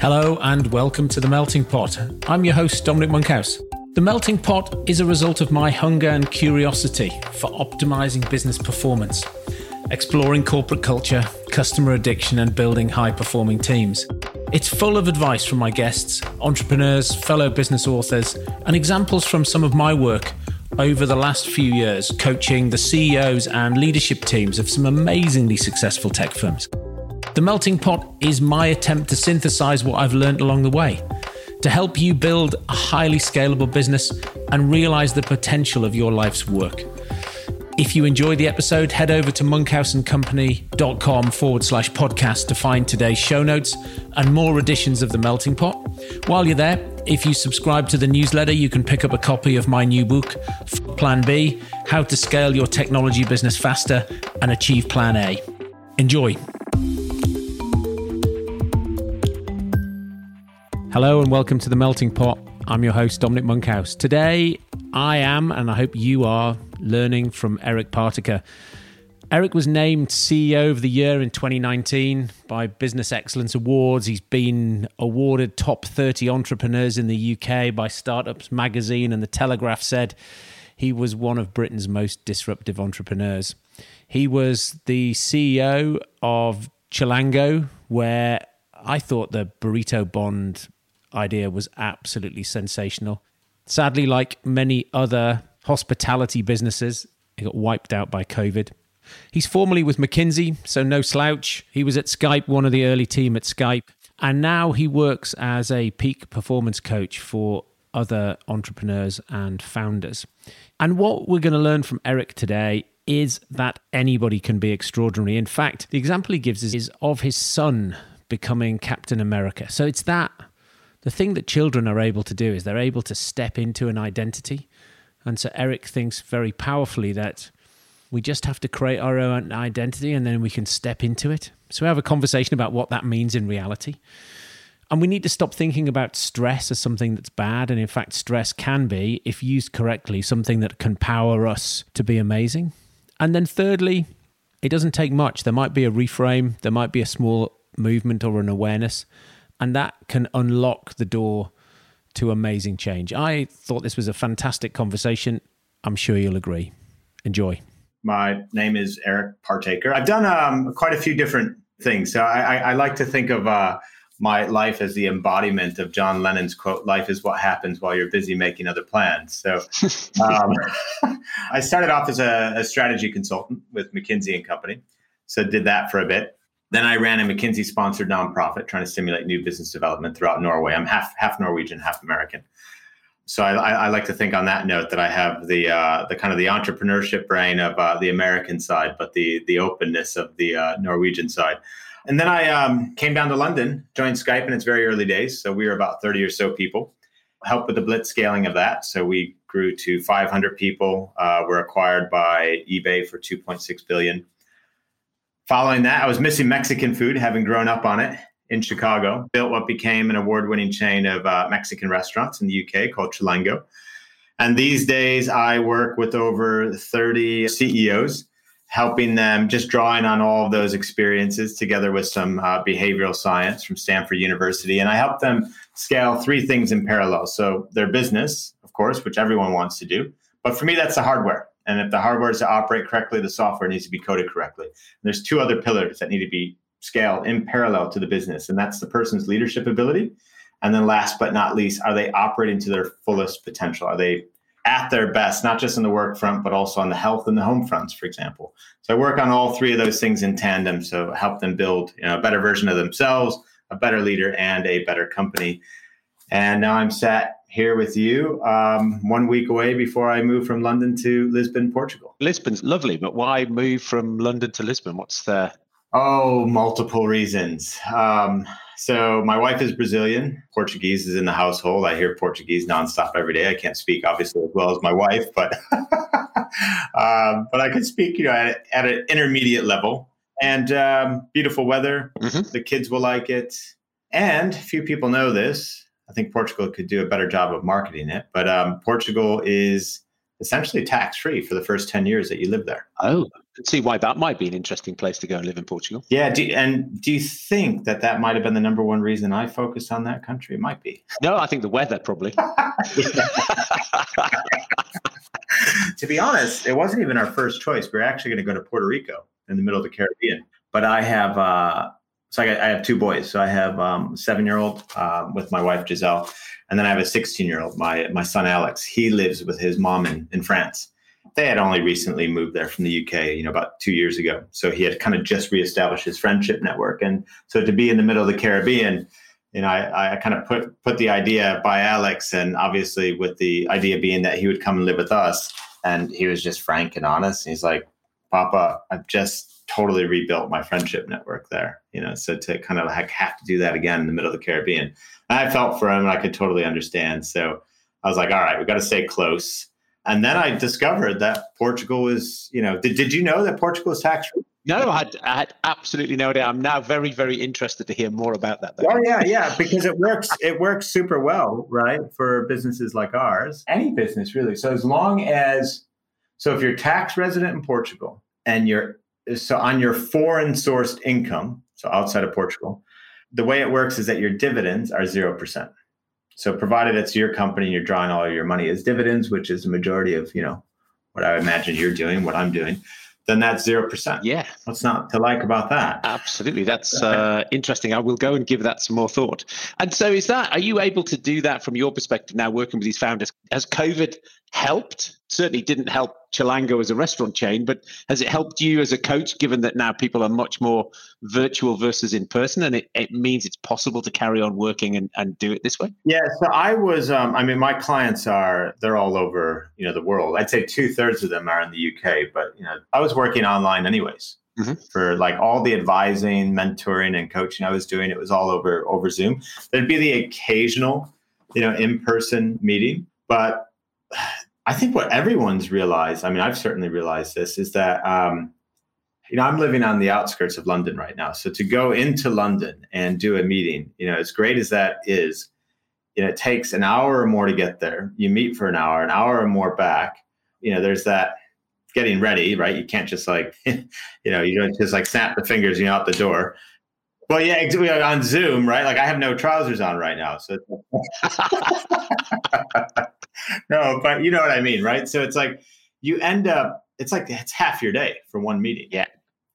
Hello and welcome to The Melting Pot. I'm your host, Dominic Monkhouse. The Melting Pot is a result of my hunger and curiosity for optimizing business performance, exploring corporate culture, customer addiction, and building high performing teams. It's full of advice from my guests, entrepreneurs, fellow business authors, and examples from some of my work over the last few years coaching the CEOs and leadership teams of some amazingly successful tech firms. The Melting Pot is my attempt to synthesize what I've learned along the way to help you build a highly scalable business and realize the potential of your life's work. If you enjoyed the episode, head over to monkhouseandcompany.com forward slash podcast to find today's show notes and more editions of The Melting Pot. While you're there, if you subscribe to the newsletter, you can pick up a copy of my new book, Plan B How to Scale Your Technology Business Faster and Achieve Plan A. Enjoy. Hello and welcome to the Melting Pot. I'm your host, Dominic Monkhouse. Today, I am, and I hope you are, learning from Eric Partaker. Eric was named CEO of the Year in 2019 by Business Excellence Awards. He's been awarded top 30 entrepreneurs in the UK by Startups Magazine, and The Telegraph said he was one of Britain's most disruptive entrepreneurs. He was the CEO of Chilango, where I thought the burrito bond idea was absolutely sensational. Sadly, like many other hospitality businesses, it got wiped out by COVID. He's formerly with McKinsey, so no slouch. He was at Skype, one of the early team at Skype, and now he works as a peak performance coach for other entrepreneurs and founders. And what we're going to learn from Eric today is that anybody can be extraordinary. In fact, the example he gives is of his son becoming Captain America. So it's that the thing that children are able to do is they're able to step into an identity. And so Eric thinks very powerfully that we just have to create our own identity and then we can step into it. So we have a conversation about what that means in reality. And we need to stop thinking about stress as something that's bad. And in fact, stress can be, if used correctly, something that can power us to be amazing. And then, thirdly, it doesn't take much. There might be a reframe, there might be a small movement or an awareness and that can unlock the door to amazing change. I thought this was a fantastic conversation. I'm sure you'll agree. Enjoy. My name is Eric Partaker. I've done um, quite a few different things. So I, I, I like to think of uh, my life as the embodiment of John Lennon's quote, life is what happens while you're busy making other plans. So um, I started off as a, a strategy consultant with McKinsey and Company. So did that for a bit. Then I ran a McKinsey sponsored nonprofit trying to stimulate new business development throughout Norway. I'm half half Norwegian, half American. So I, I, I like to think on that note that I have the uh, the kind of the entrepreneurship brain of uh, the American side, but the the openness of the uh, Norwegian side. And then I um, came down to London, joined Skype in its very early days. So we were about 30 or so people. Helped with the blitz scaling of that. So we grew to 500 people. Uh, were acquired by eBay for 2.6 billion. Following that, I was missing Mexican food, having grown up on it in Chicago. Built what became an award winning chain of uh, Mexican restaurants in the UK called Chilango. And these days, I work with over 30 CEOs, helping them just drawing on all of those experiences together with some uh, behavioral science from Stanford University. And I help them scale three things in parallel. So, their business, of course, which everyone wants to do. But for me, that's the hardware. And if the hardware is to operate correctly, the software needs to be coded correctly. And there's two other pillars that need to be scaled in parallel to the business, and that's the person's leadership ability. And then last but not least, are they operating to their fullest potential? Are they at their best, not just in the work front, but also on the health and the home fronts, for example. So I work on all three of those things in tandem. So help them build you know, a better version of themselves, a better leader, and a better company. And now I'm sat here with you um, one week away before I move from London to Lisbon, Portugal. Lisbon's lovely, but why move from London to Lisbon? What's there? Oh, multiple reasons. Um, so my wife is Brazilian. Portuguese is in the household. I hear Portuguese nonstop every day. I can't speak obviously as well as my wife, but um, but I can speak, you know, at, at an intermediate level. And um, beautiful weather. Mm-hmm. The kids will like it. And few people know this. I think Portugal could do a better job of marketing it. But um, Portugal is essentially tax free for the first 10 years that you live there. Oh, can see why that might be an interesting place to go and live in Portugal. Yeah, do, and do you think that that might have been the number one reason I focused on that country? It might be. No, I think the weather probably. to be honest, it wasn't even our first choice. We are actually going to go to Puerto Rico in the middle of the Caribbean. But I have, uh, so I, got, I, have two boys. So I have um, a seven year old uh, with my wife Giselle, and then I have a 16 year old, my my son Alex. He lives with his mom in, in France. They had only recently moved there from the UK, you know, about two years ago. So he had kind of just reestablished his friendship network, and so to be in the middle of the Caribbean you know, I, I kind of put put the idea by Alex, and obviously with the idea being that he would come and live with us, and he was just frank and honest. And he's like, "Papa, I've just totally rebuilt my friendship network there." You know, so to kind of like have to do that again in the middle of the Caribbean, and I felt for him, and I could totally understand. So I was like, "All right, we got to stay close." And then I discovered that Portugal is, you know, did, did you know that Portugal is tax free? No, I had, I had absolutely no idea. I'm now very, very interested to hear more about that. Though. Oh yeah, yeah, because it works. It works super well, right, for businesses like ours. Any business really. So as long as, so if you're tax resident in Portugal and you're so on your foreign sourced income, so outside of Portugal, the way it works is that your dividends are zero percent. So provided it's your company, you're drawing all your money as dividends, which is the majority of you know what I imagine you're doing, what I'm doing then that's 0%. Yeah. What's not to like about that? Absolutely. That's uh, interesting. I will go and give that some more thought. And so, is that, are you able to do that from your perspective now, working with these founders? Has COVID helped? Certainly didn't help Chilango as a restaurant chain, but has it helped you as a coach, given that now people are much more virtual versus in person, and it, it means it's possible to carry on working and, and do it this way? Yeah. So I was, um, I mean, my clients are, they're all over, you know, the world. I'd say two thirds of them are in the UK, but, you know, I was working online anyways. Mm-hmm. For like all the advising, mentoring, and coaching I was doing, it was all over over Zoom. There'd be the occasional, you know, in person meeting, but I think what everyone's realized, I mean, I've certainly realized this, is that, um, you know, I'm living on the outskirts of London right now. So to go into London and do a meeting, you know, as great as that is, you know, it takes an hour or more to get there. You meet for an hour, an hour or more back. You know, there's that getting ready, right? You can't just like, you know, you don't just like snap the fingers, you know, out the door. Well, yeah, on Zoom, right? Like I have no trousers on right now, so. no, but you know what I mean, right? So it's like you end up. It's like it's half your day for one meeting. Yeah.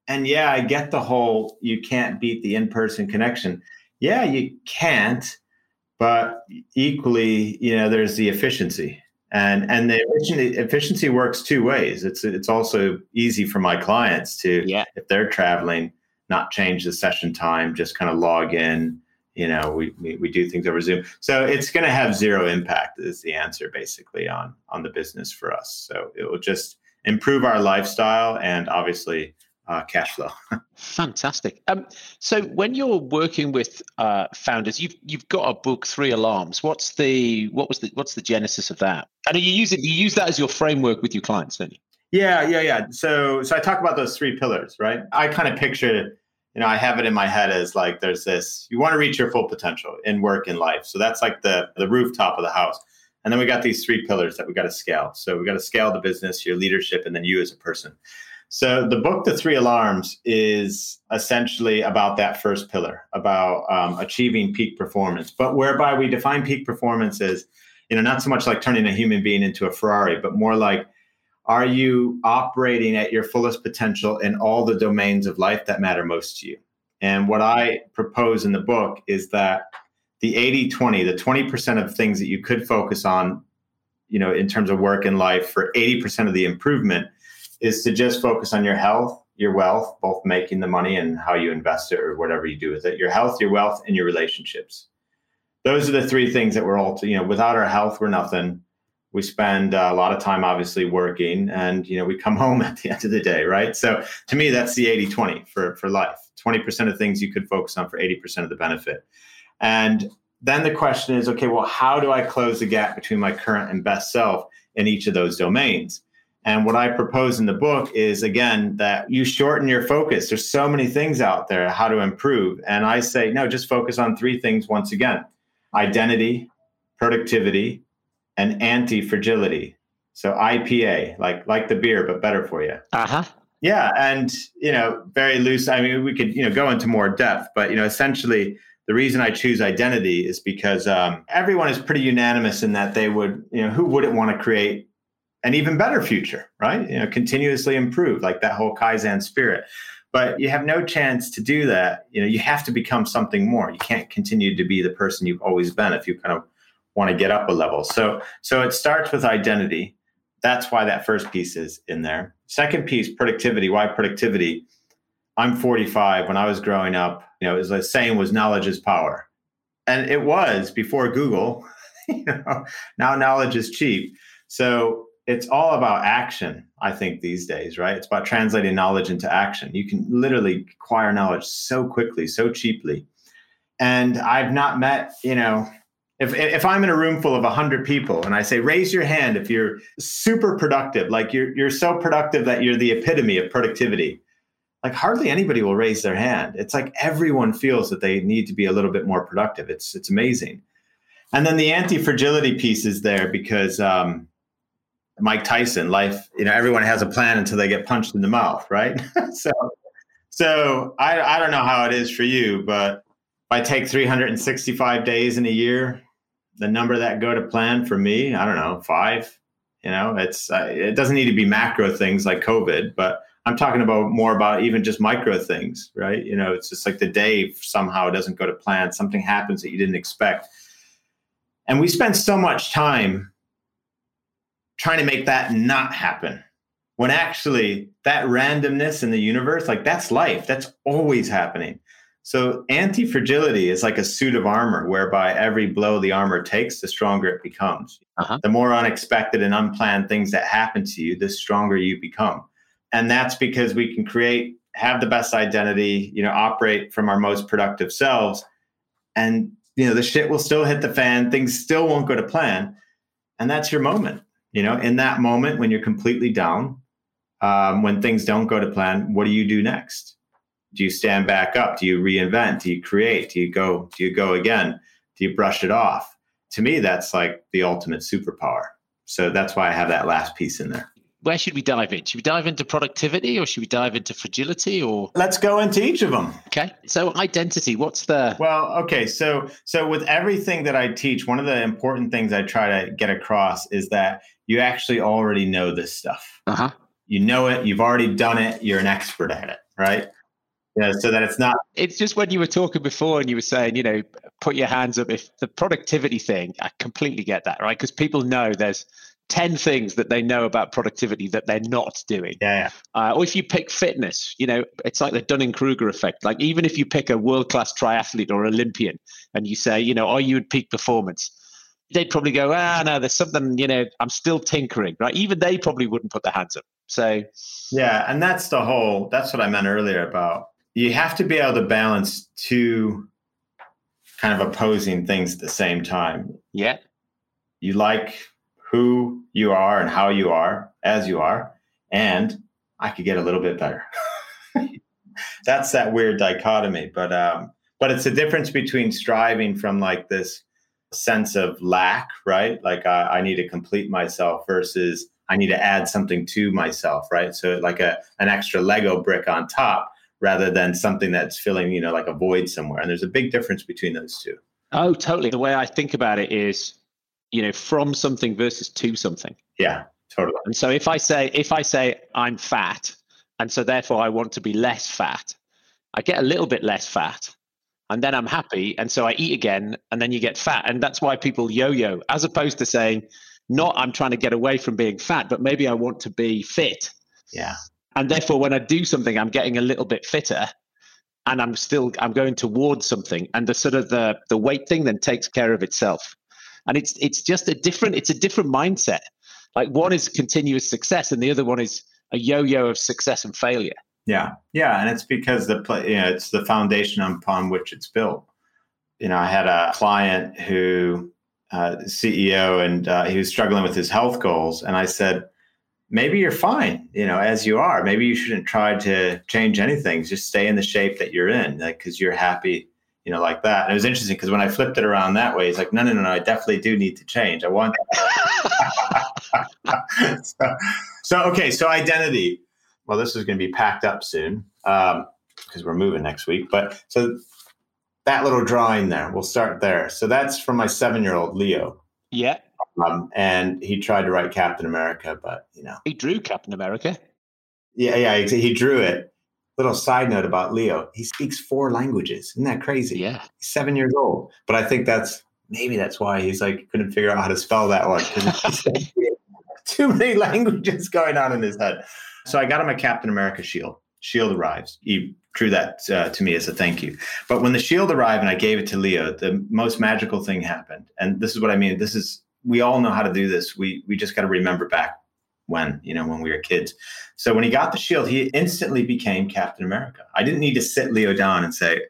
And yeah, I get the whole you can't beat the in-person connection. Yeah, you can't, but equally, you know, there's the efficiency. And and the efficiency works two ways. It's it's also easy for my clients to yeah. if they're traveling not change the session time, just kind of log in. You know, we, we, we do things over Zoom. So it's going to have zero impact is the answer basically on, on the business for us. So it will just improve our lifestyle and obviously uh, cash flow. Fantastic. Um, so when you're working with uh, founders, you've you've got a book, Three Alarms. What's the what was the what's the genesis of that? And you use it you use that as your framework with your clients, don't you? Yeah, yeah, yeah. So so I talk about those three pillars, right? I kind of picture, you know, I have it in my head as like there's this you want to reach your full potential in work and life. So that's like the the rooftop of the house. And then we got these three pillars that we got to scale. So we got to scale the business, your leadership, and then you as a person. So the book, The Three Alarms, is essentially about that first pillar, about um, achieving peak performance, but whereby we define peak performance as, you know, not so much like turning a human being into a Ferrari, but more like are you operating at your fullest potential in all the domains of life that matter most to you? And what I propose in the book is that the 80 20, the 20% of things that you could focus on, you know, in terms of work and life for 80% of the improvement is to just focus on your health, your wealth, both making the money and how you invest it or whatever you do with it, your health, your wealth, and your relationships. Those are the three things that we're all, to, you know, without our health, we're nothing we spend uh, a lot of time obviously working and you know we come home at the end of the day right? So to me that's the 80-20 for, for life. 20% of things you could focus on for 80% of the benefit. And then the question is okay well how do i close the gap between my current and best self in each of those domains? And what i propose in the book is again that you shorten your focus. There's so many things out there how to improve. And i say no just focus on three things once again identity productivity and anti fragility. So IPA, like like the beer, but better for you. Uh huh. Yeah, and you know, very loose. I mean, we could you know go into more depth, but you know, essentially, the reason I choose identity is because um, everyone is pretty unanimous in that they would, you know, who wouldn't want to create an even better future, right? You know, continuously improve, like that whole Kaizen spirit. But you have no chance to do that. You know, you have to become something more. You can't continue to be the person you've always been if you kind of want to get up a level. So, so it starts with identity. That's why that first piece is in there. Second piece, productivity. Why productivity? I'm 45. When I was growing up, you know, was the saying was knowledge is power. And it was before Google. you know, now knowledge is cheap. So it's all about action, I think, these days, right? It's about translating knowledge into action. You can literally acquire knowledge so quickly, so cheaply. And I've not met, you know, if, if I'm in a room full of 100 people and I say, raise your hand if you're super productive, like you're, you're so productive that you're the epitome of productivity, like hardly anybody will raise their hand. It's like everyone feels that they need to be a little bit more productive. It's, it's amazing. And then the anti fragility piece is there because um, Mike Tyson, life, you know, everyone has a plan until they get punched in the mouth, right? so, so I, I don't know how it is for you, but if I take 365 days in a year, the number that go to plan for me, I don't know, five. You know, it's uh, it doesn't need to be macro things like COVID, but I'm talking about more about even just micro things, right? You know, it's just like the day somehow doesn't go to plan, something happens that you didn't expect, and we spend so much time trying to make that not happen when actually that randomness in the universe like that's life that's always happening so anti-fragility is like a suit of armor whereby every blow the armor takes, the stronger it becomes. Uh-huh. The more unexpected and unplanned things that happen to you, the stronger you become. And that's because we can create, have the best identity, you know, operate from our most productive selves. And, you know, the shit will still hit the fan, things still won't go to plan. And that's your moment. You know, in that moment when you're completely down, um, when things don't go to plan, what do you do next? Do you stand back up do you reinvent do you create do you go do you go again do you brush it off to me that's like the ultimate superpower so that's why i have that last piece in there where should we dive in? Should we dive into productivity or should we dive into fragility or Let's go into each of them. Okay. So identity, what's the Well, okay. So so with everything that I teach, one of the important things I try to get across is that you actually already know this stuff. Uh-huh. You know it, you've already done it, you're an expert at it, right? Yeah, so that it's not. It's just when you were talking before and you were saying, you know, put your hands up. If the productivity thing, I completely get that, right? Because people know there's 10 things that they know about productivity that they're not doing. Yeah. yeah. Uh, or if you pick fitness, you know, it's like the Dunning Kruger effect. Like, even if you pick a world class triathlete or Olympian and you say, you know, are you at peak performance? They'd probably go, ah, no, there's something, you know, I'm still tinkering, right? Even they probably wouldn't put their hands up. So, yeah. And that's the whole, that's what I meant earlier about you have to be able to balance two kind of opposing things at the same time. Yeah. You like who you are and how you are as you are, and I could get a little bit better. That's that weird dichotomy, but um, but it's the difference between striving from like this sense of lack, right? Like I, I need to complete myself versus I need to add something to myself, right? So like a an extra Lego brick on top rather than something that's filling, you know, like a void somewhere. And there's a big difference between those two. Oh, totally. The way I think about it is, you know, from something versus to something. Yeah, totally. And so if I say if I say I'm fat, and so therefore I want to be less fat, I get a little bit less fat. And then I'm happy. And so I eat again, and then you get fat. And that's why people yo yo, as opposed to saying, not I'm trying to get away from being fat, but maybe I want to be fit. Yeah and therefore when i do something i'm getting a little bit fitter and i'm still i'm going towards something. And the sort of the the weight thing then takes care of itself. And it's it's just a different it's a different mindset. Like one is continuous success and the other one is a yo-yo of success and failure. Yeah. Yeah. And it's because the you know it's the foundation upon which it's built. You know i had a client who uh, ceo and uh, he was struggling with his health goals. And i said maybe you're fine, you know, as you are. Maybe you shouldn't try to change anything. Just stay in the shape that you're in, like because you're happy, you know, like that. And it was interesting because when I flipped it around that way, he's like, no, no, no, no, I definitely do need to change. I want. so, so okay, so identity. well, this is going to be packed up soon because um, we're moving next week. But so that little drawing there, we'll start there. So that's from my seven year old Leo. Yeah. Um, and he tried to write Captain America, but you know, he drew Captain America. Yeah, yeah, he drew it. Little side note about Leo: he speaks four languages. Isn't that crazy? Yeah, he's seven years old. But I think that's maybe that's why he's like couldn't figure out how to spell that one because too many languages going on in his head. So I got him a Captain America shield. Shield arrives. He drew that uh, to me as a thank you. But when the shield arrived and I gave it to Leo, the most magical thing happened. And this is what I mean. This is we all know how to do this. We we just got to remember back when you know when we were kids. So when he got the shield, he instantly became Captain America. I didn't need to sit Leo down and say,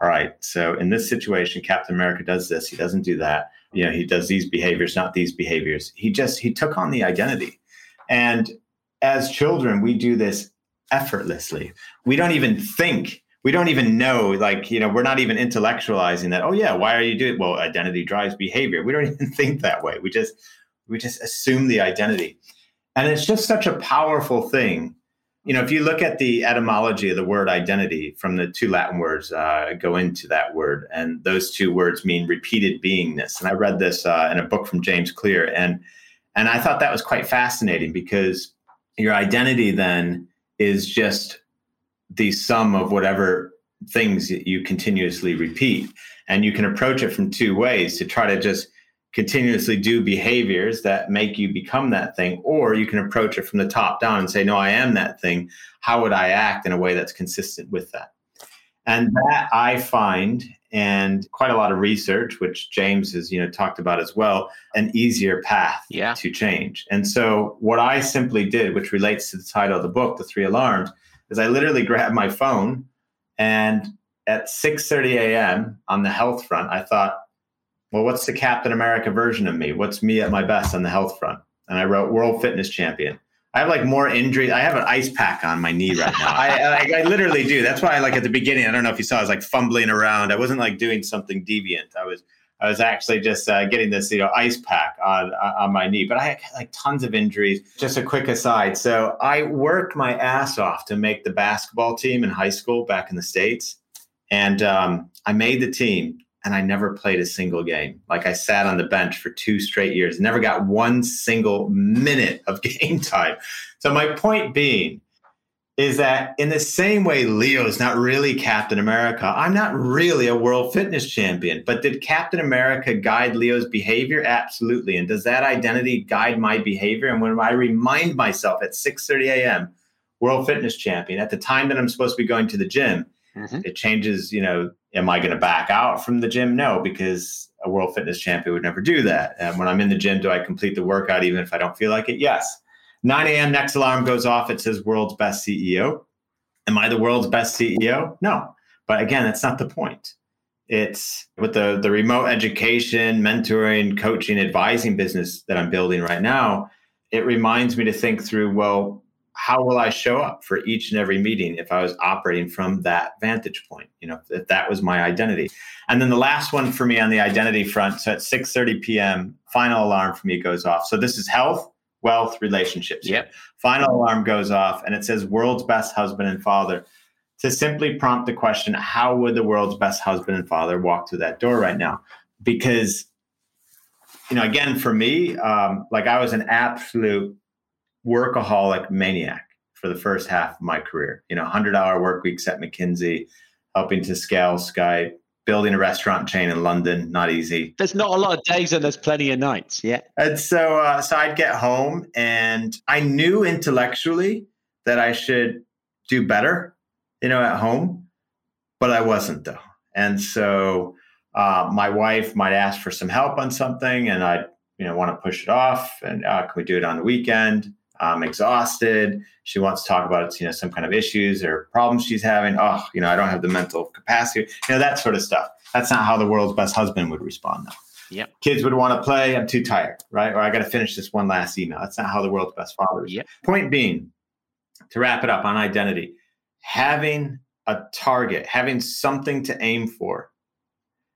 "All right, so in this situation, Captain America does this. He doesn't do that. You know, he does these behaviors, not these behaviors." He just he took on the identity, and as children, we do this effortlessly. We don't even think we don't even know like you know we're not even intellectualizing that oh yeah why are you doing well identity drives behavior. We don't even think that way. We just we just assume the identity. And it's just such a powerful thing. You know if you look at the etymology of the word identity from the two latin words uh, go into that word and those two words mean repeated beingness. And i read this uh, in a book from james clear and and i thought that was quite fascinating because your identity then is just the sum of whatever things that you continuously repeat. And you can approach it from two ways to try to just continuously do behaviors that make you become that thing, or you can approach it from the top down and say, No, I am that thing. How would I act in a way that's consistent with that? And that I find, and quite a lot of research, which James has you know talked about as well, an easier path yeah. to change. And so what I simply did, which relates to the title of the book, The Three Alarms, is I literally grabbed my phone and at 6:30 a.m. on the health front, I thought, well, what's the Captain America version of me? What's me at my best on the health front? And I wrote World Fitness Champion. I have like more injuries. I have an ice pack on my knee right now. I, I, I, literally do. That's why I like at the beginning. I don't know if you saw. I was like fumbling around. I wasn't like doing something deviant. I was I was actually just uh, getting this, you know, ice pack on on my knee. But I had like tons of injuries. Just a quick aside. So I worked my ass off to make the basketball team in high school back in the states, and um, I made the team. And I never played a single game. Like I sat on the bench for two straight years, never got one single minute of game time. So my point being is that in the same way Leo's not really Captain America, I'm not really a world fitness champion. But did Captain America guide Leo's behavior? Absolutely. And does that identity guide my behavior? And when I remind myself at 6:30 a.m., world fitness champion, at the time that I'm supposed to be going to the gym, mm-hmm. it changes, you know, am I going to back out from the gym? No, because a world fitness champion would never do that. And when I'm in the gym, do I complete the workout even if I don't feel like it? Yes. 9 a.m. next alarm goes off. It says world's best CEO. Am I the world's best CEO? No. But again, that's not the point. It's with the, the remote education, mentoring, coaching, advising business that I'm building right now. It reminds me to think through well, how will I show up for each and every meeting if I was operating from that vantage point? You know, if that was my identity. And then the last one for me on the identity front. So at 6:30 p.m., final alarm for me goes off. So this is health wealth, relationships. Yep. Final alarm goes off and it says world's best husband and father. To simply prompt the question, how would the world's best husband and father walk through that door right now? Because, you know, again, for me, um, like I was an absolute workaholic maniac for the first half of my career. You know, 100 hour work weeks at McKinsey, helping to scale Skype, building a restaurant chain in London, not easy. There's not a lot of days and there's plenty of nights. Yeah. And so, uh, so I'd get home and I knew intellectually that I should do better, you know, at home, but I wasn't though. And so, uh, my wife might ask for some help on something and I'd, you know, want to push it off and uh, can we do it on the weekend? I'm exhausted. She wants to talk about you know some kind of issues or problems she's having. Oh, you know, I don't have the mental capacity. You know that sort of stuff. That's not how the world's best husband would respond, though. Yep. Kids would want to play. I'm too tired, right? Or I got to finish this one last email. That's not how the world's best father is. Yep. Point being, to wrap it up on identity, having a target, having something to aim for,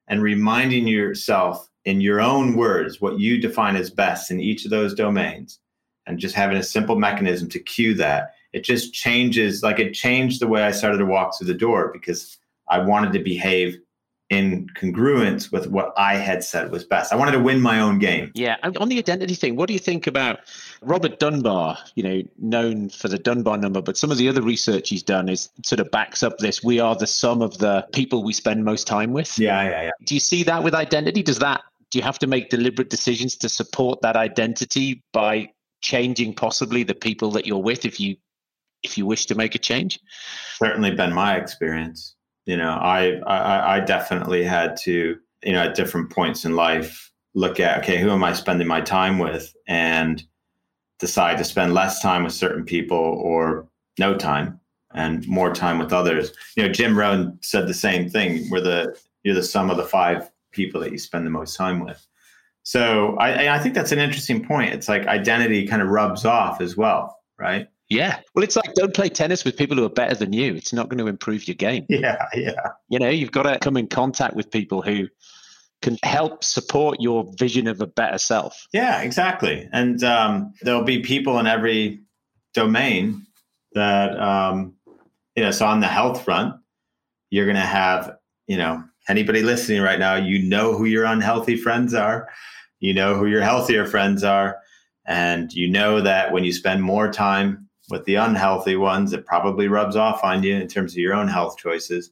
and reminding yourself in your own words what you define as best in each of those domains and just having a simple mechanism to cue that it just changes like it changed the way i started to walk through the door because i wanted to behave in congruence with what I had said was best. I wanted to win my own game. Yeah. And on the identity thing, what do you think about Robert Dunbar, you know, known for the Dunbar number, but some of the other research he's done is sort of backs up this we are the sum of the people we spend most time with. Yeah, yeah, yeah. Do you see that with identity? Does that do you have to make deliberate decisions to support that identity by changing possibly the people that you're with if you if you wish to make a change? Certainly been my experience. You know I, I i definitely had to you know at different points in life look at okay who am i spending my time with? And decide to spend less time with certain people or no time and more time with others. You know jim rohn said the same thing. Where the you're the sum of the five people that you spend the most time with so i i think that's an interesting point it's like identity kind of rubs off as well right yeah. Well, it's like don't play tennis with people who are better than you. It's not going to improve your game. Yeah. Yeah. You know, you've got to come in contact with people who can help support your vision of a better self. Yeah, exactly. And um, there'll be people in every domain that, um, you know, so on the health front, you're going to have, you know, anybody listening right now, you know who your unhealthy friends are, you know who your healthier friends are. And you know that when you spend more time with the unhealthy ones, it probably rubs off on you in terms of your own health choices.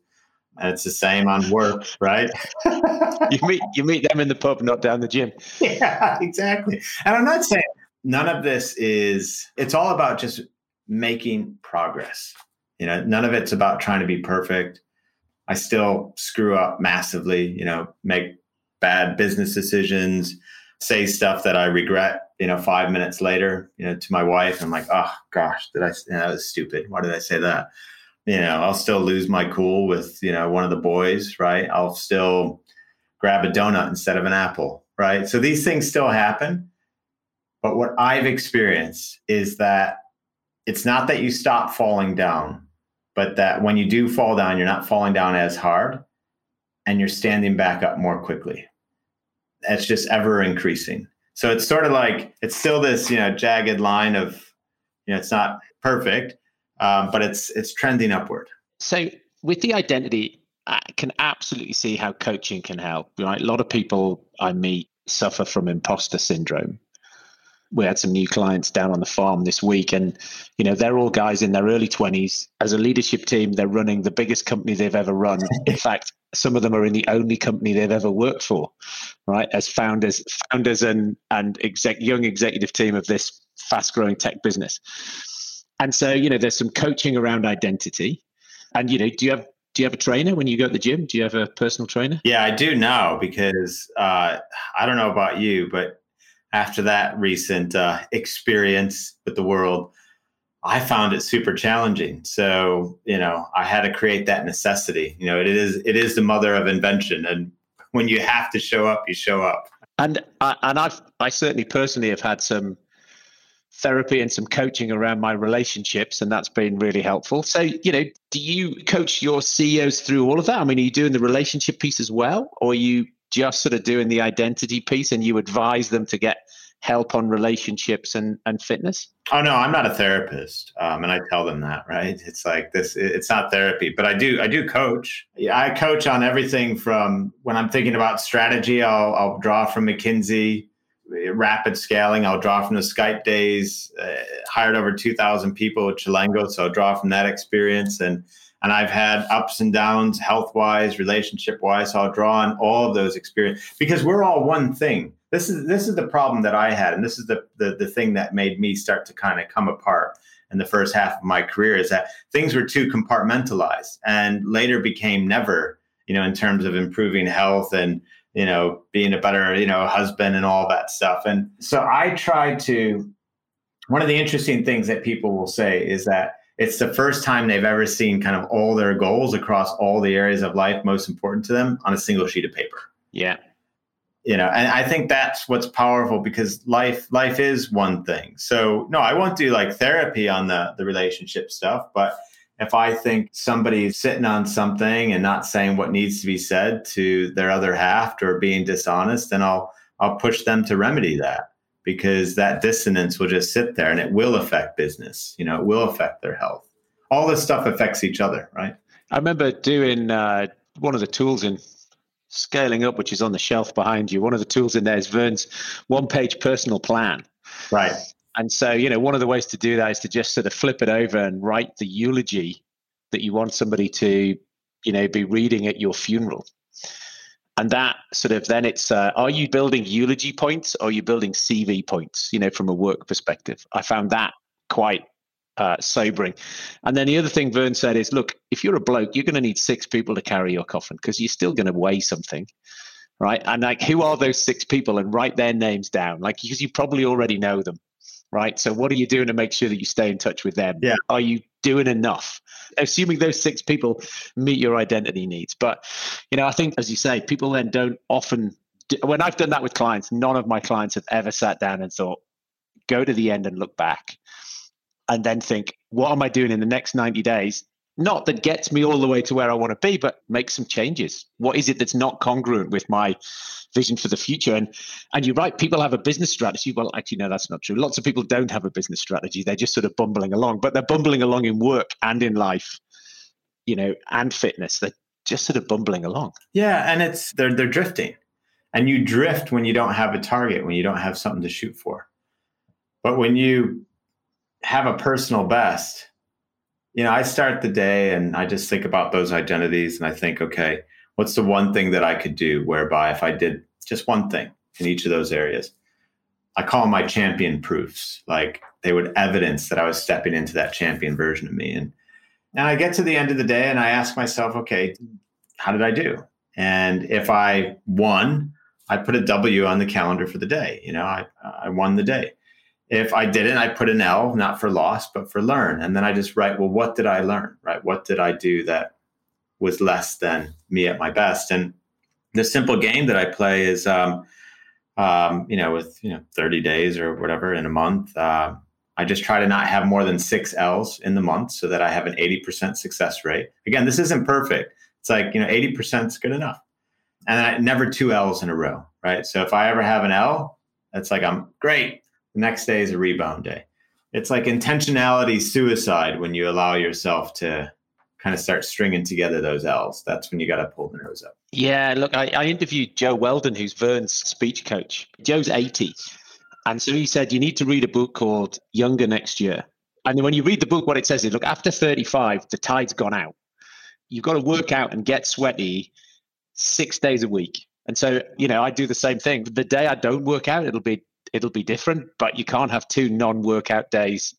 And it's the same on work, right? you meet you meet them in the pub, not down the gym. Yeah, exactly. And I'm not saying none of this is it's all about just making progress. You know, none of it's about trying to be perfect. I still screw up massively, you know, make bad business decisions, say stuff that I regret you know, five minutes later, you know, to my wife, I'm like, oh gosh, did I? That was stupid. Why did I say that? You know, I'll still lose my cool with you know one of the boys, right? I'll still grab a donut instead of an apple, right? So these things still happen. But what I've experienced is that it's not that you stop falling down, but that when you do fall down, you're not falling down as hard and you're standing back up more quickly. It's just ever increasing. So it's sort of like it's still this, you know, jagged line of, you know, it's not perfect, um, but it's it's trending upward. So with the identity, I can absolutely see how coaching can help. Right, a lot of people I meet suffer from imposter syndrome. We had some new clients down on the farm this week, and you know they're all guys in their early twenties. As a leadership team, they're running the biggest company they've ever run. In fact, some of them are in the only company they've ever worked for, right? As founders, founders and and exec, young executive team of this fast growing tech business. And so, you know, there's some coaching around identity. And you know, do you have do you have a trainer when you go to the gym? Do you have a personal trainer? Yeah, I do now because uh, I don't know about you, but after that recent uh, experience with the world, I found it super challenging. So, you know, I had to create that necessity. You know, it is it is the mother of invention, and when you have to show up, you show up. And I, and I've I certainly personally have had some therapy and some coaching around my relationships, and that's been really helpful. So, you know, do you coach your CEOs through all of that? I mean, are you doing the relationship piece as well, or you just sort of doing the identity piece, and you advise them to get help on relationships and, and fitness? Oh no, I'm not a therapist, um, and I tell them that. Right? It's like this. It's not therapy, but I do. I do coach. I coach on everything from when I'm thinking about strategy. I'll, I'll draw from McKinsey. Rapid scaling. I'll draw from the Skype days. Uh, hired over 2,000 people at Chilango, so I'll draw from that experience and and I've had ups and downs, health wise, relationship wise. So I'll draw on all of those experiences because we're all one thing this is this is the problem that I had, and this is the the, the thing that made me start to kind of come apart in the first half of my career is that things were too compartmentalized and later became never, you know, in terms of improving health and you know being a better you know husband and all that stuff. And so I tried to. One of the interesting things that people will say is that it's the first time they've ever seen kind of all their goals across all the areas of life most important to them on a single sheet of paper. Yeah. You know and i think that's what's powerful because life life is one thing. So no i won't do like therapy on the the relationship stuff but if i think somebody's sitting on something and not saying what needs to be said to their other half or being dishonest then i'll i'll push them to remedy that because that dissonance will just sit there and it will affect business. You know, it will affect their health. All this stuff affects each other, right? I remember doing uh, one of the tools in scaling up, which is on the shelf behind you. One of the tools in there is Verne's one page personal plan. Right. And so, you know, one of the ways to do that is to just sort of flip it over and write the eulogy that you want somebody to, you know, be reading at your funeral. And that sort of then it's uh, are you building eulogy points or are you building CV points, you know, from a work perspective? I found that quite uh, sobering. And then the other thing Verne said is look, if you're a bloke, you're going to need six people to carry your coffin because you're still going to weigh something. Right. And like, who are those six people? And write their names down, like, because you probably already know them right? So what are you doing to make sure that you stay in touch with them? Yeah. Are you doing enough? Assuming those six people meet your identity needs. But, you know, I think, as you say, people then don't often, when I've done that with clients, none of my clients have ever sat down and thought, go to the end and look back and then think, what am I doing in the next 90 days not that gets me all the way to where I want to be, but make some changes. What is it that's not congruent with my vision for the future? And and you're right, people have a business strategy. Well, actually, no, that's not true. Lots of people don't have a business strategy. They're just sort of bumbling along, but they're bumbling along in work and in life, you know, and fitness. They're just sort of bumbling along. Yeah, and it's they're they're drifting. And you drift when you don't have a target, when you don't have something to shoot for. But when you have a personal best, you know, I start the day and I just think about those identities and I think, okay, what's the one thing that I could do whereby if I did just one thing in each of those areas, I call my champion proofs. Like they would evidence that I was stepping into that champion version of me. And now I get to the end of the day and I ask myself, okay, how did I do? And if I won, I put a W on the calendar for the day. You know, I, I won the day. If I didn't, I put an L, not for loss, but for learn. And then I just write, well, what did I learn? Right? What did I do that was less than me at my best? And the simple game that I play is, um, um, you know, with you know 30 days or whatever in a month. Uh, I just try to not have more than six L's in the month so that I have an 80% success rate. Again, this isn't perfect. It's like, you know, 80% is good enough. And I never two L's in a row, right? So if I ever have an L, that's like, I'm great. The next day is a rebound day. It's like intentionality suicide when you allow yourself to kind of start stringing together those L's. That's when you got to pull the nose up. Yeah, look, I, I interviewed Joe Weldon, who's Verne's speech coach. Joe's 80. And so he said, you need to read a book called Younger Next Year. And when you read the book, what it says is, look, after 35, the tide's gone out. You've got to work out and get sweaty six days a week. And so, you know, I do the same thing. The day I don't work out, it'll be it'll be different, but you can't have two non-workout days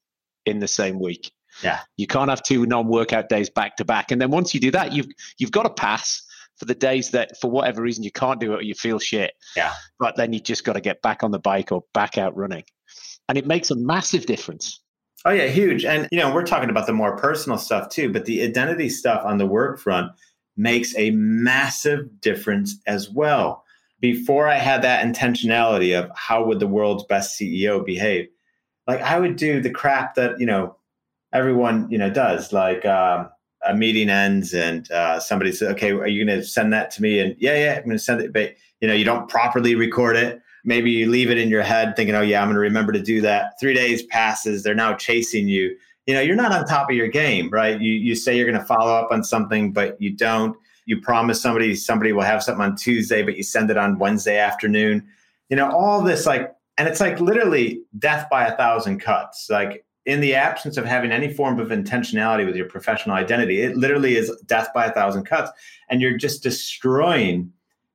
in the same week. Yeah. You can't have two non-workout days back to back. And then once you do that, you've you've got to pass for the days that for whatever reason you can't do it or you feel shit. Yeah. But then you just got to get back on the bike or back out running. And it makes a massive difference. Oh yeah, huge. And you know, we're talking about the more personal stuff too, but the identity stuff on the work front makes a massive difference as well before I had that intentionality of how would the world's best CEO behave, like I would do the crap that you know everyone you know does. Like um, a meeting ends and uh, somebody says, "Okay, are you going to send that to me?" And yeah, yeah, I'm going to send it. But you know, you don't properly record it. Maybe you leave it in your head, thinking, "Oh yeah, I'm going to remember to do that." Three days passes. They're now chasing you. You know, you're not on top of your game, right? You you say you're going to follow up on something, but you don't you promise somebody somebody will have something on Tuesday, but you send it on Wednesday afternoon. You know, all this like, and it's like literally death by a thousand cuts. Like in the absence of having any form of intentionality with your professional identity, it literally is death by a thousand cuts. And you're just destroying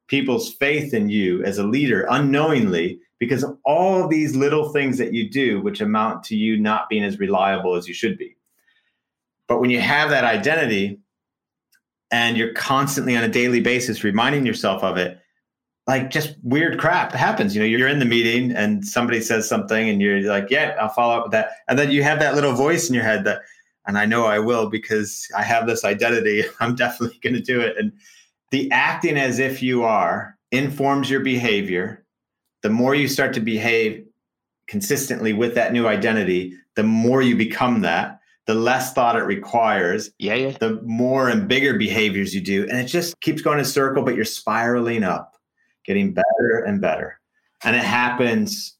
people's faith in you as a leader unknowingly because of all of these little things that you do, which amount to you not being as reliable as you should be. But when you have that identity, and you're constantly on a daily basis reminding yourself of it like just weird crap happens you know you're in the meeting and somebody says something and you're like yeah i'll follow up with that. And then you have that little voice in your head that and i know i will because i have this identity i'm definitely going to do it. And the acting as if you are informs your behavior. The more you start to behave consistently with that new identity the more you become that the less thought it requires. Yeah, yeah. The more and bigger behaviors you do. And it just keeps going in a circle, but you're spiraling up, getting better and better. And it happens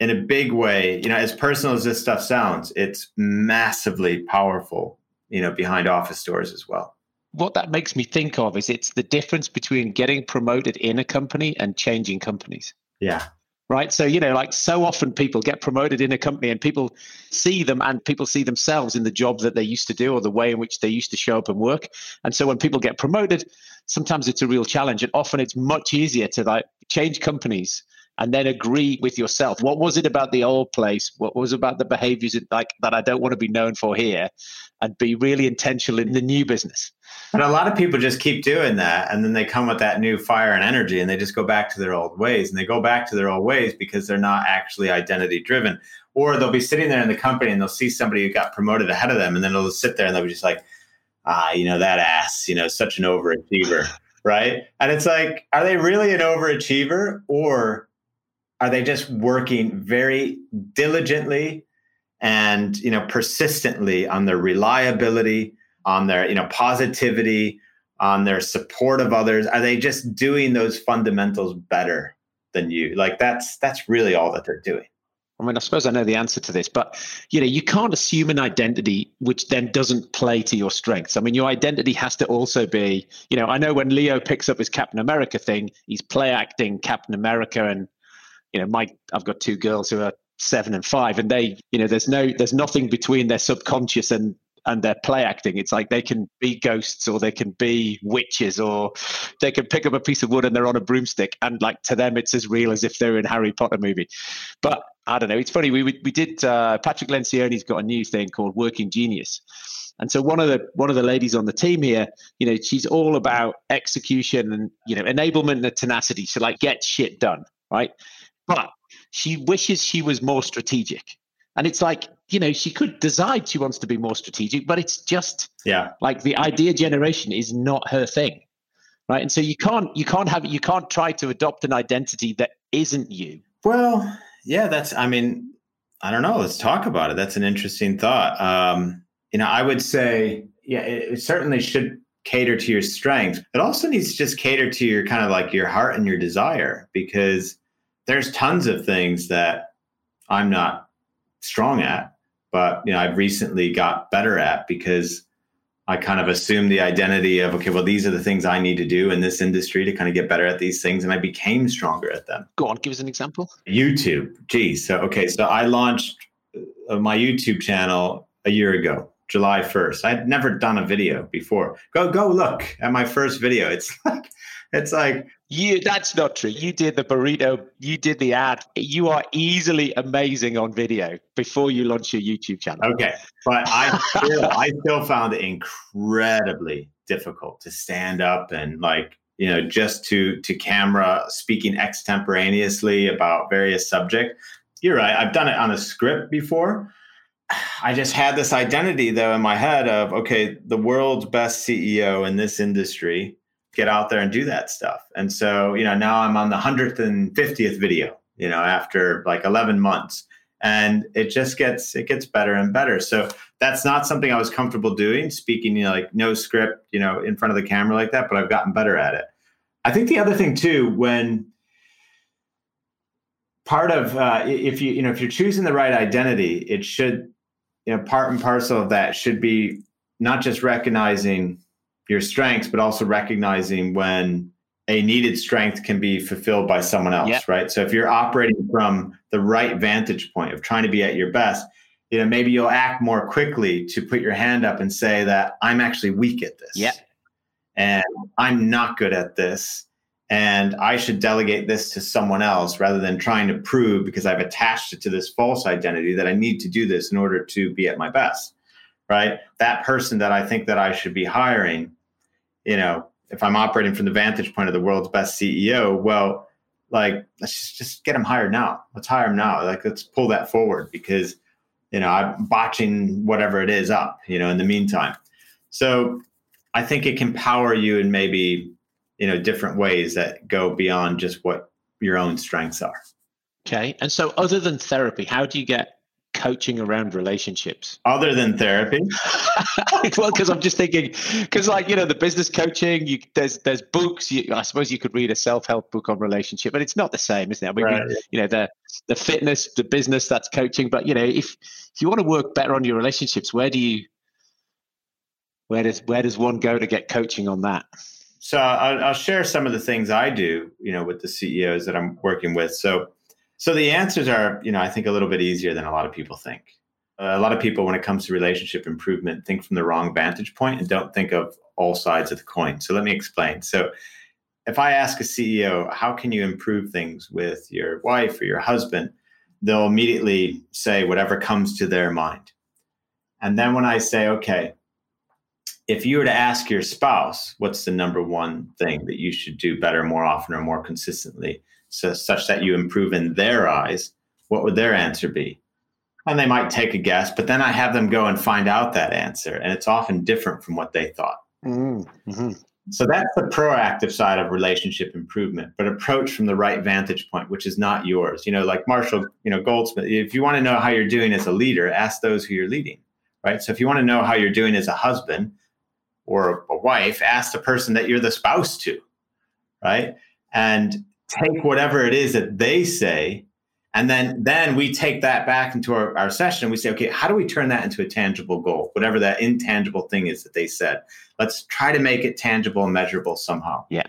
in a big way, you know, as personal as this stuff sounds, it's massively powerful, you know, behind office doors as well. What that makes me think of is it's the difference between getting promoted in a company and changing companies. Yeah right? So, you know, like so often people get promoted in a company and people see them and people see themselves in the job that they used to do or the way in which they used to show up and work. And so when people get promoted, sometimes it's a real challenge. And often it's much easier to like change companies and then agree with yourself. What was it about the old place? What was about the behaviors like that I don't want to be known for here? And be really intentional in the new business. And a lot of people just keep doing that. And then they come with that new fire and energy and they just go back to their old ways. And they go back to their old ways because they're not actually identity driven. Or they'll be sitting there in the company and they'll see somebody who got promoted ahead of them. And then they'll sit there and they'll be just like, ah, you know, that ass, you know, such an overachiever. right. And it's like, are they really an overachiever? Or are they just working very diligently and you know persistently on their reliability on their you know positivity on their support of others? Are they just doing those fundamentals better than you? Like that's that's really all that they're doing. I mean, I suppose I know the answer to this, but you know, you can't assume an identity which then doesn't play to your strengths. I mean, your identity has to also be, you know, I know when Leo picks up his Captain America thing, he's play acting Captain America and you know, my I've got two girls who are seven and five, and they, you know, there's no, there's nothing between their subconscious and and their play acting. It's like they can be ghosts or they can be witches or they can pick up a piece of wood and they're on a broomstick. And like to them, it's as real as if they're in Harry Potter movie. But I don't know. It's funny. We we, did. Uh, Patrick Lencioni's got a new thing called Working Genius. And so one of the one of the ladies on the team here, you know, she's all about execution and you know enablement and tenacity. So like get shit done, right? But she wishes she was more strategic. And it's like, you know, she could decide she wants to be more strategic, but it's just yeah, like the idea generation is not her thing. Right. And so you can't you can't have you can't try to adopt an identity that isn't you. Well, yeah, that's I mean, I don't know. Let's talk about it. That's an interesting thought. Um, you know, I would say, yeah, it, it certainly should cater to your strengths. It also needs to just cater to your kind of like your heart and your desire because there's tons of things that I'm not strong at, but you know, I've recently got better at because I kind of assumed the identity of okay, well, these are the things I need to do in this industry to kind of get better at these things, and I became stronger at them. Go on, give us an example. YouTube, geez. So okay, so I launched uh, my YouTube channel a year ago, July first. I'd never done a video before. Go go look at my first video. It's like it's like you that's not true. You did the burrito, you did the ad. You are easily amazing on video before you launch your YouTube channel. Okay. But I still I still found it incredibly difficult to stand up and like, you know, just to to camera speaking extemporaneously about various subjects. You're right. I've done it on a script before. I just had this identity though in my head of okay, the world's best CEO in this industry get out there and do that stuff. And so, you know, now I'm on the 150th video, you know, after like 11 months and it just gets it gets better and better. So that's not something I was comfortable doing, speaking, you know, like no script, you know, in front of the camera like that, but I've gotten better at it. I think the other thing too, when part of uh, if you you know if you're choosing the right identity, it should you know part and parcel of that should be not just recognizing your strengths, but also recognizing when a needed strength can be fulfilled by someone else, yep. right? So if you're operating from the right vantage point of trying to be at your best, you know, maybe you'll act more quickly to put your hand up and say that I'm actually weak at this. Yeah. And I'm not good at this. And I should delegate this to someone else rather than trying to prove because I've attached it to this false identity that I need to do this in order to be at my best. Right. That person that I think that I should be hiring you know, if I'm operating from the vantage point of the world's best CEO, well, like let's just, get him hired now. Let's hire him now. Like let's pull that forward because you know I'm botching whatever it is up. You know, in the meantime, so I think it can power you in maybe you know different ways that go beyond just what your own strengths are. Okay, and so other than therapy, how do you get coaching around relationships? Other than therapy? well, because I'm just thinking, because like you know, the business coaching, you, there's there's books. You, I suppose you could read a self help book on relationship, but it's not the same, isn't it? I mean, right. you know, the the fitness, the business, that's coaching. But you know, if if you want to work better on your relationships, where do you where does where does one go to get coaching on that? So I'll, I'll share some of the things I do, you know, with the CEOs that I'm working with. So so the answers are, you know, I think a little bit easier than a lot of people think. Uh, a lot of people, when it comes to relationship improvement, think from the wrong vantage point and don't think of all sides of the coin. So let me explain. So if I ask a CEO, how can you improve things with your wife or your husband? They'll immediately say whatever comes to their mind. And then when I say, okay, if you were to ask your spouse, what's the number one thing that you should do better, more often, or more consistently? So, such that you improve in their eyes, what would their answer be? And they might take a guess, but then I have them go and find out that answer. And it's often different from what they thought. Mm-hmm. So that's the proactive side of relationship improvement, but approach from the right vantage point, which is not yours. You know, like Marshall, you know, Goldsmith, if you want to know how you're doing as a leader, ask those who you're leading, right? So if you want to know how you're doing as a husband or a wife, ask the person that you're the spouse to, right? And take whatever it is that they say and then then we take that back into our, our session and we say okay how do we turn that into a tangible goal whatever that intangible thing is that they said? Let's try to make it tangible and measurable somehow. Yeah.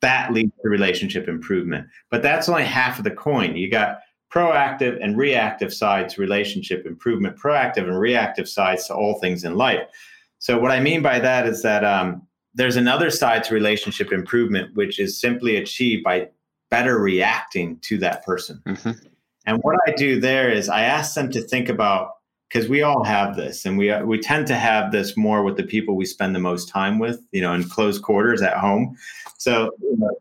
That leads to relationship improvement. But that's only half of the coin. You got proactive and reactive sides relationship improvement proactive and reactive sides to all things in life. So what i mean by that is that um, there's another side to relationship improvement which is simply achieved by better reacting to that person. Mm-hmm. And what I do there is I ask them to think about because we all have this, and we we tend to have this more with the people we spend the most time with, you know, in close quarters at home. So,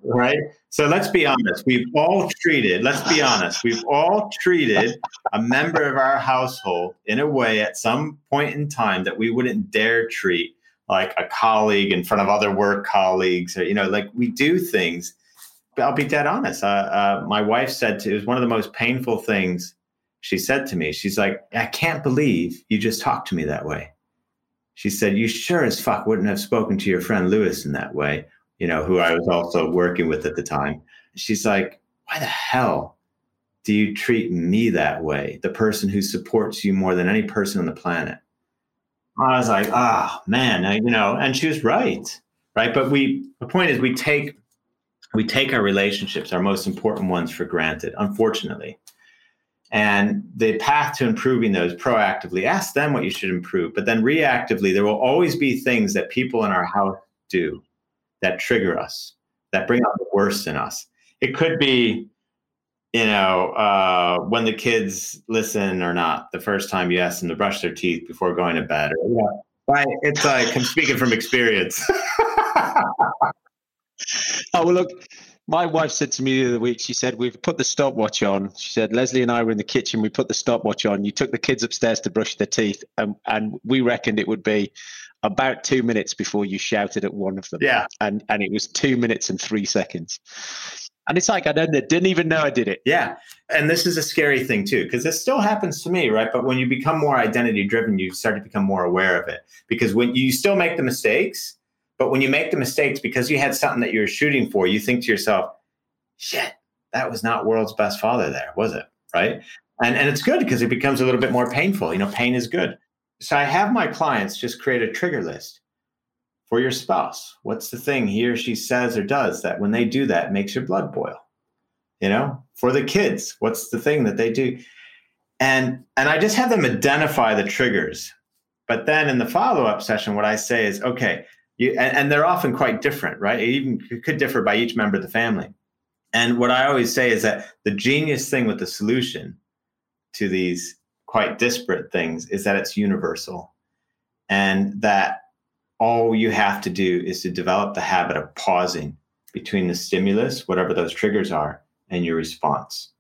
right. So let's be honest. We've all treated. Let's be honest. We've all treated a member of our household in a way at some point in time that we wouldn't dare treat like a colleague in front of other work colleagues, or you know, like we do things I'll be dead honest. Uh, uh, my wife said to, it was one of the most painful things she said to me. She's like, I can't believe you just talked to me that way. She said, You sure as fuck wouldn't have spoken to your friend Lewis in that way, you know, who I was also working with at the time. She's like, Why the hell do you treat me that way? The person who supports you more than any person on the planet. I was like, Oh man, I, you know, and she was right. Right. But we, the point is, we take we take our relationships, our most important ones, for granted, unfortunately. And the path to improving those proactively, ask them what you should improve. But then reactively, there will always be things that people in our house do that trigger us, that bring out the worst in us. It could be, you know, uh, when the kids listen or not the first time you ask them to brush their teeth before going to bed. Or, yeah. It's like I'm speaking from experience. oh well, look. My wife said to me the other week, she said, We've put the stopwatch on. She said, Leslie and I were in the kitchen, we put the stopwatch on. You took the kids upstairs to brush their teeth, and, and we reckoned it would be about two minutes before you shouted at one of them. Yeah. And and it was two minutes and three seconds. And it's like I didn't even know I did it. Yeah. And this is a scary thing too, because this still happens to me, right? But when you become more identity driven, you start to become more aware of it. Because when you still make the mistakes, but when you make the mistakes because you had something that you were shooting for, you think to yourself, shit, that was not world's best father there, was it? Right. And, and it's good because it becomes a little bit more painful. You know, pain is good. So I have my clients just create a trigger list for your spouse. What's the thing he or she says or does that when they do that makes your blood boil? You know, for the kids, what's the thing that they do? And and I just have them identify the triggers. But then in the follow-up session, what I say is, okay, you, and, and they're often quite different, right? It even could differ by each member of the family. And what I always say is that the genius thing with the solution to these quite disparate things is that it's universal and that all you have to do is to develop the habit of pausing between the stimulus, whatever those triggers are, and your response.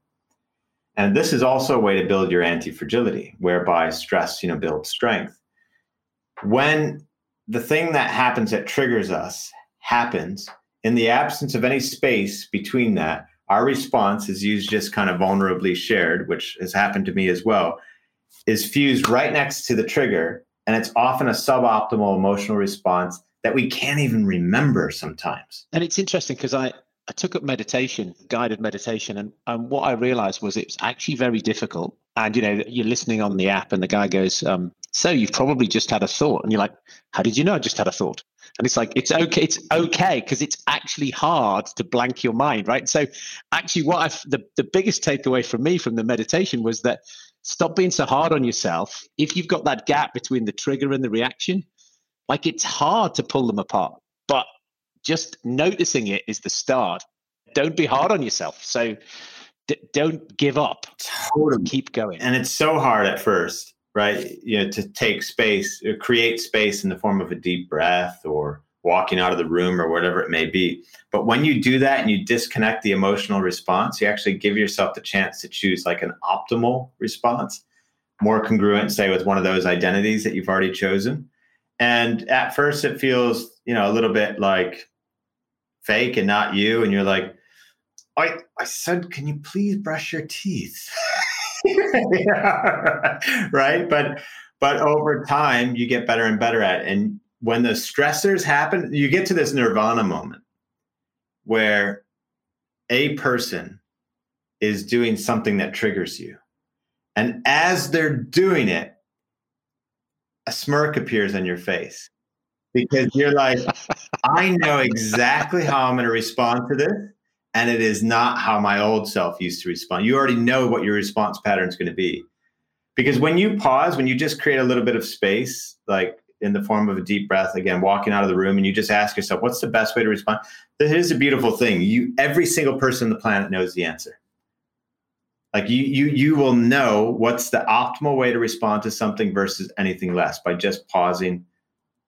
And this is also a way to build your anti-fragility, whereby stress, you know, builds strength. When the thing that happens that triggers us happens in the absence of any space between that our response is used just kind of vulnerably shared which has happened to me as well is fused right next to the trigger, and it's often a suboptimal emotional response that we can't even remember sometimes. And it's interesting because I, I took up meditation, guided meditation, and, and what I realized was it's actually very difficult. And you know, you're listening on the app, and the guy goes, um, "So you've probably just had a thought," and you're like, "How did you know I just had a thought?" And it's like it's okay, it's okay because it's actually hard to blank your mind, right? So, actually, what I've the the biggest takeaway from me from the meditation was that stop being so hard on yourself. If you've got that gap between the trigger and the reaction, like it's hard to pull them apart, but just noticing it is the start. Don't be hard on yourself. So d- don't give up. Totally. Keep going. And it's so hard at first, right? You know, to take space, uh, create space in the form of a deep breath or walking out of the room or whatever it may be. But when you do that and you disconnect the emotional response, you actually give yourself the chance to choose like an optimal response, more congruent, say, with one of those identities that you've already chosen. And at first, it feels, you know, a little bit like fake and not you. And you're like, I, I said, can you please brush your teeth? right. But, but over time, you get better and better at it. And when the stressors happen, you get to this nirvana moment where a person is doing something that triggers you. And as they're doing it, a smirk appears on your face because you're like, I know exactly how I'm going to respond to this. And it is not how my old self used to respond. You already know what your response pattern is going to be. Because when you pause, when you just create a little bit of space, like in the form of a deep breath, again, walking out of the room, and you just ask yourself, what's the best way to respond? Is a beautiful thing. You every single person on the planet knows the answer. Like you you you will know what's the optimal way to respond to something versus anything less by just pausing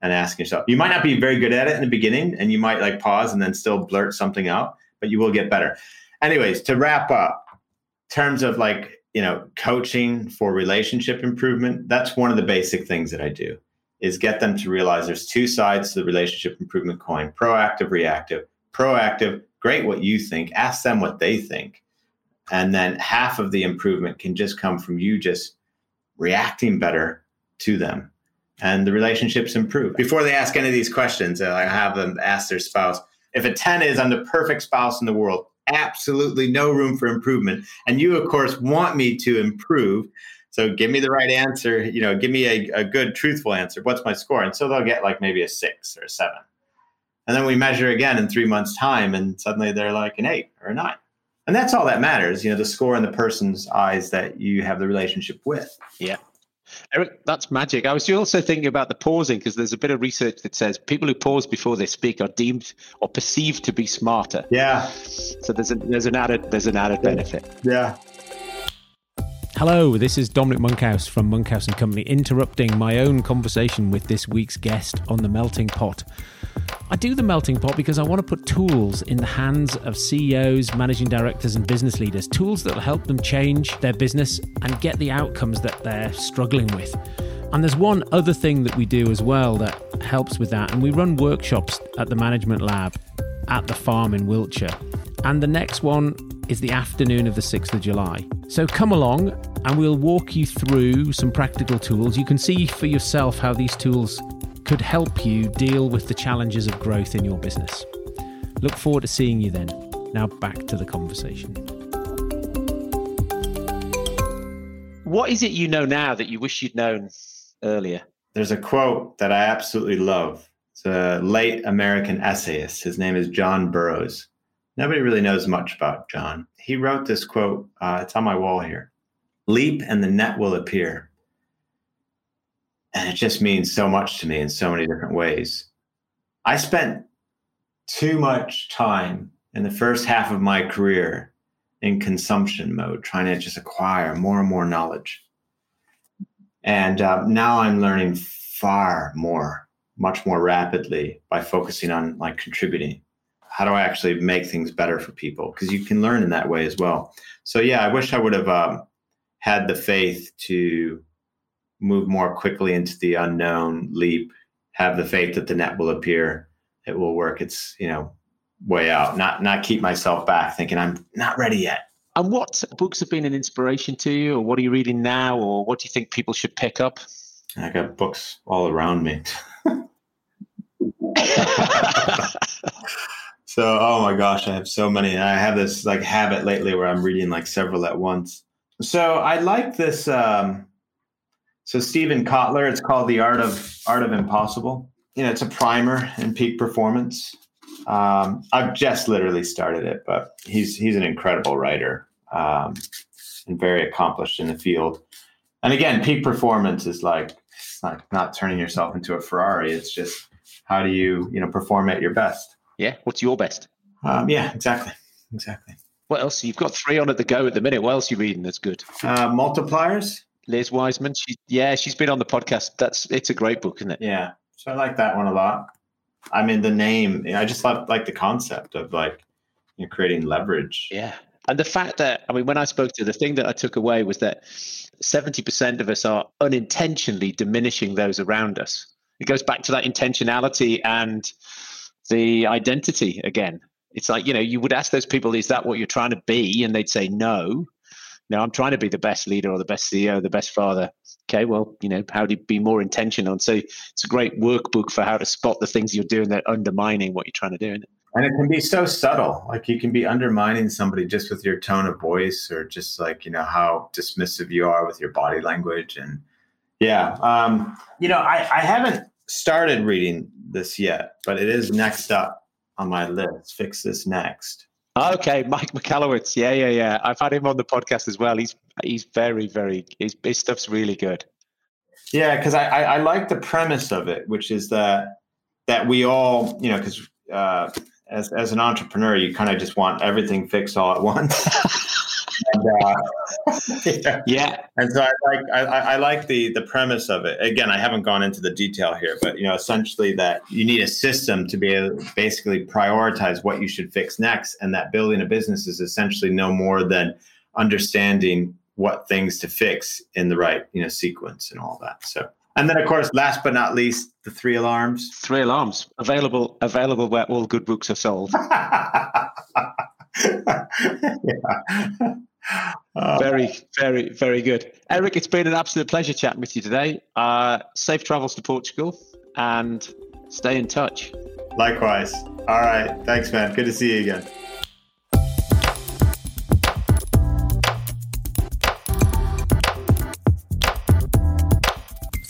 and asking yourself. You might not be very good at it in the beginning and you might like pause and then still blurt something out, but you will get better. Anyways, to wrap up, terms of like, you know, coaching for relationship improvement, that's one of the basic things that I do is get them to realize there's two sides to the relationship improvement coin, proactive, reactive. Proactive, great what you think, ask them what they think and then half of the improvement can just come from you just reacting better to them and the relationships improve before they ask any of these questions uh, i have them ask their spouse if a 10 is i'm the perfect spouse in the world. Absolutely no room for improvement. And you of course want me to improve. So give me the right answer you know give me a, a good truthful answer. What's my score? And so they'll get like maybe a six or a seven. And then we measure again in three months time and suddenly they're like an eight or a nine. And that's all that matters you know the score in the person's eyes that you have the relationship with. Yeah Eric, that's magic. I was also thinking about the pausing because there's a bit of research that says people who pause before they speak are deemed or perceived to be smarter. Yeah. So there's a, there's an added there's an added benefit. Yeah. Hello, this is Dominic Monkhouse from Monkhouse and Company, interrupting my own conversation with this week's guest on the melting pot. I do the melting pot because I want to put tools in the hands of CEOs, managing directors, and business leaders, tools that will help them change their business and get the outcomes that they're struggling with. And there's one other thing that we do as well that helps with that, and we run workshops at the Management Lab at the farm in Wiltshire. And the next one is the afternoon of the 6th of July. So come along and we'll walk you through some practical tools. You can see for yourself how these tools could help you deal with the challenges of growth in your business. Look forward to seeing you then. Now back to the conversation. What is it you know now that you wish you'd known earlier? There's a quote that I absolutely love. It's a late American essayist. His name is John Burroughs. Nobody really knows much about John. He wrote this quote, uh, it's on my wall here Leap and the net will appear. And it just means so much to me in so many different ways. I spent too much time in the first half of my career in consumption mode, trying to just acquire more and more knowledge. And uh, now I'm learning far more, much more rapidly by focusing on like contributing. How do I actually make things better for people? Because you can learn in that way as well. So yeah, I wish I would have um, had the faith to move more quickly into the unknown, leap, have the faith that the net will appear, it will work. It's, you know, way out, not not keep myself back thinking I'm not ready yet. And what books have been an inspiration to you, or what are you reading now, or what do you think people should pick up? I got books all around me. so, oh my gosh, I have so many. I have this like habit lately where I'm reading like several at once. So I like this. Um, so Steven Kotler, it's called The Art of Art of Impossible. You know, it's a primer in peak performance. Um, I've just literally started it, but he's he's an incredible writer um, and very accomplished in the field. And again, peak performance is like it's not not turning yourself into a Ferrari. It's just how do you you know perform at your best. Yeah, what's your best? Um, yeah, exactly, exactly. What else? You've got three on at the go at the minute. What else are you reading that's good? Uh, multipliers. Liz Wiseman. She, yeah, she's been on the podcast. That's it's a great book, isn't it? Yeah, so I like that one a lot. I mean, the name. I just love like the concept of like you know, creating leverage. Yeah, and the fact that I mean, when I spoke to her, the thing that I took away was that seventy percent of us are unintentionally diminishing those around us. It goes back to that intentionality and the identity again. It's like you know, you would ask those people, "Is that what you're trying to be?" and they'd say, "No." No, I'm trying to be the best leader or the best CEO, the best father. Okay, well, you know, how do you be more intentional? And so it's a great workbook for how to spot the things you're doing that undermining what you're trying to do. And it can be so subtle. Like you can be undermining somebody just with your tone of voice or just like, you know, how dismissive you are with your body language. And yeah, um, you know, I, I haven't started reading this yet, but it is next up on my list. Fix this next. Okay, Mike Michalowicz. Yeah, yeah, yeah. I've had him on the podcast as well. He's he's very, very his, his stuff's really good. Yeah, because I, I, I like the premise of it, which is that that we all, you know, because uh, as as an entrepreneur, you kind of just want everything fixed all at once. and, uh, yeah. yeah. And so I like I, I like the the premise of it. Again, I haven't gone into the detail here, but you know, essentially that you need a system to be able to basically prioritize what you should fix next, and that building a business is essentially no more than understanding what things to fix in the right you know sequence and all that. So. And then, of course, last but not least, the three alarms. Three alarms available available where all good books are sold. yeah. Uh, very, very, very good. Eric, it's been an absolute pleasure chatting with you today. Uh, safe travels to Portugal and stay in touch. Likewise. All right. Thanks, man. Good to see you again.